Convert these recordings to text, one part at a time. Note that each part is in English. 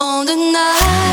on the night.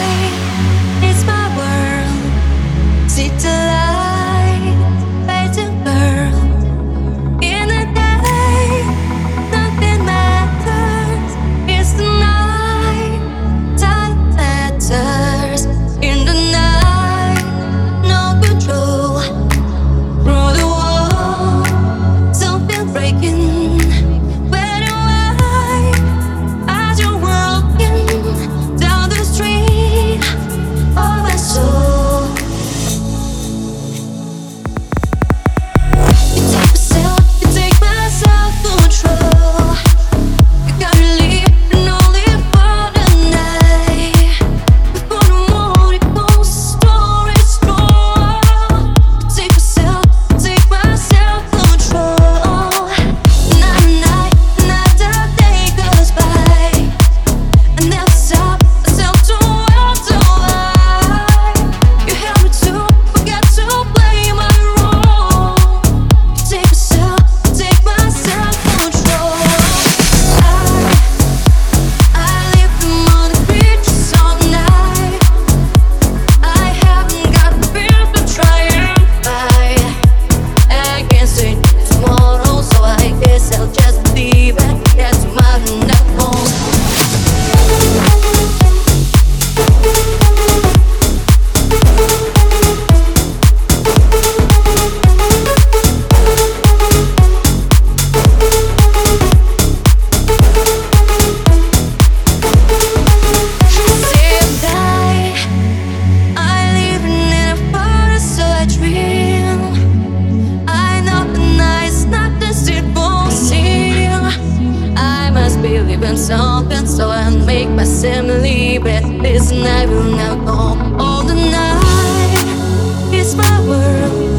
and make my family But This night will not go all the night. It's my world.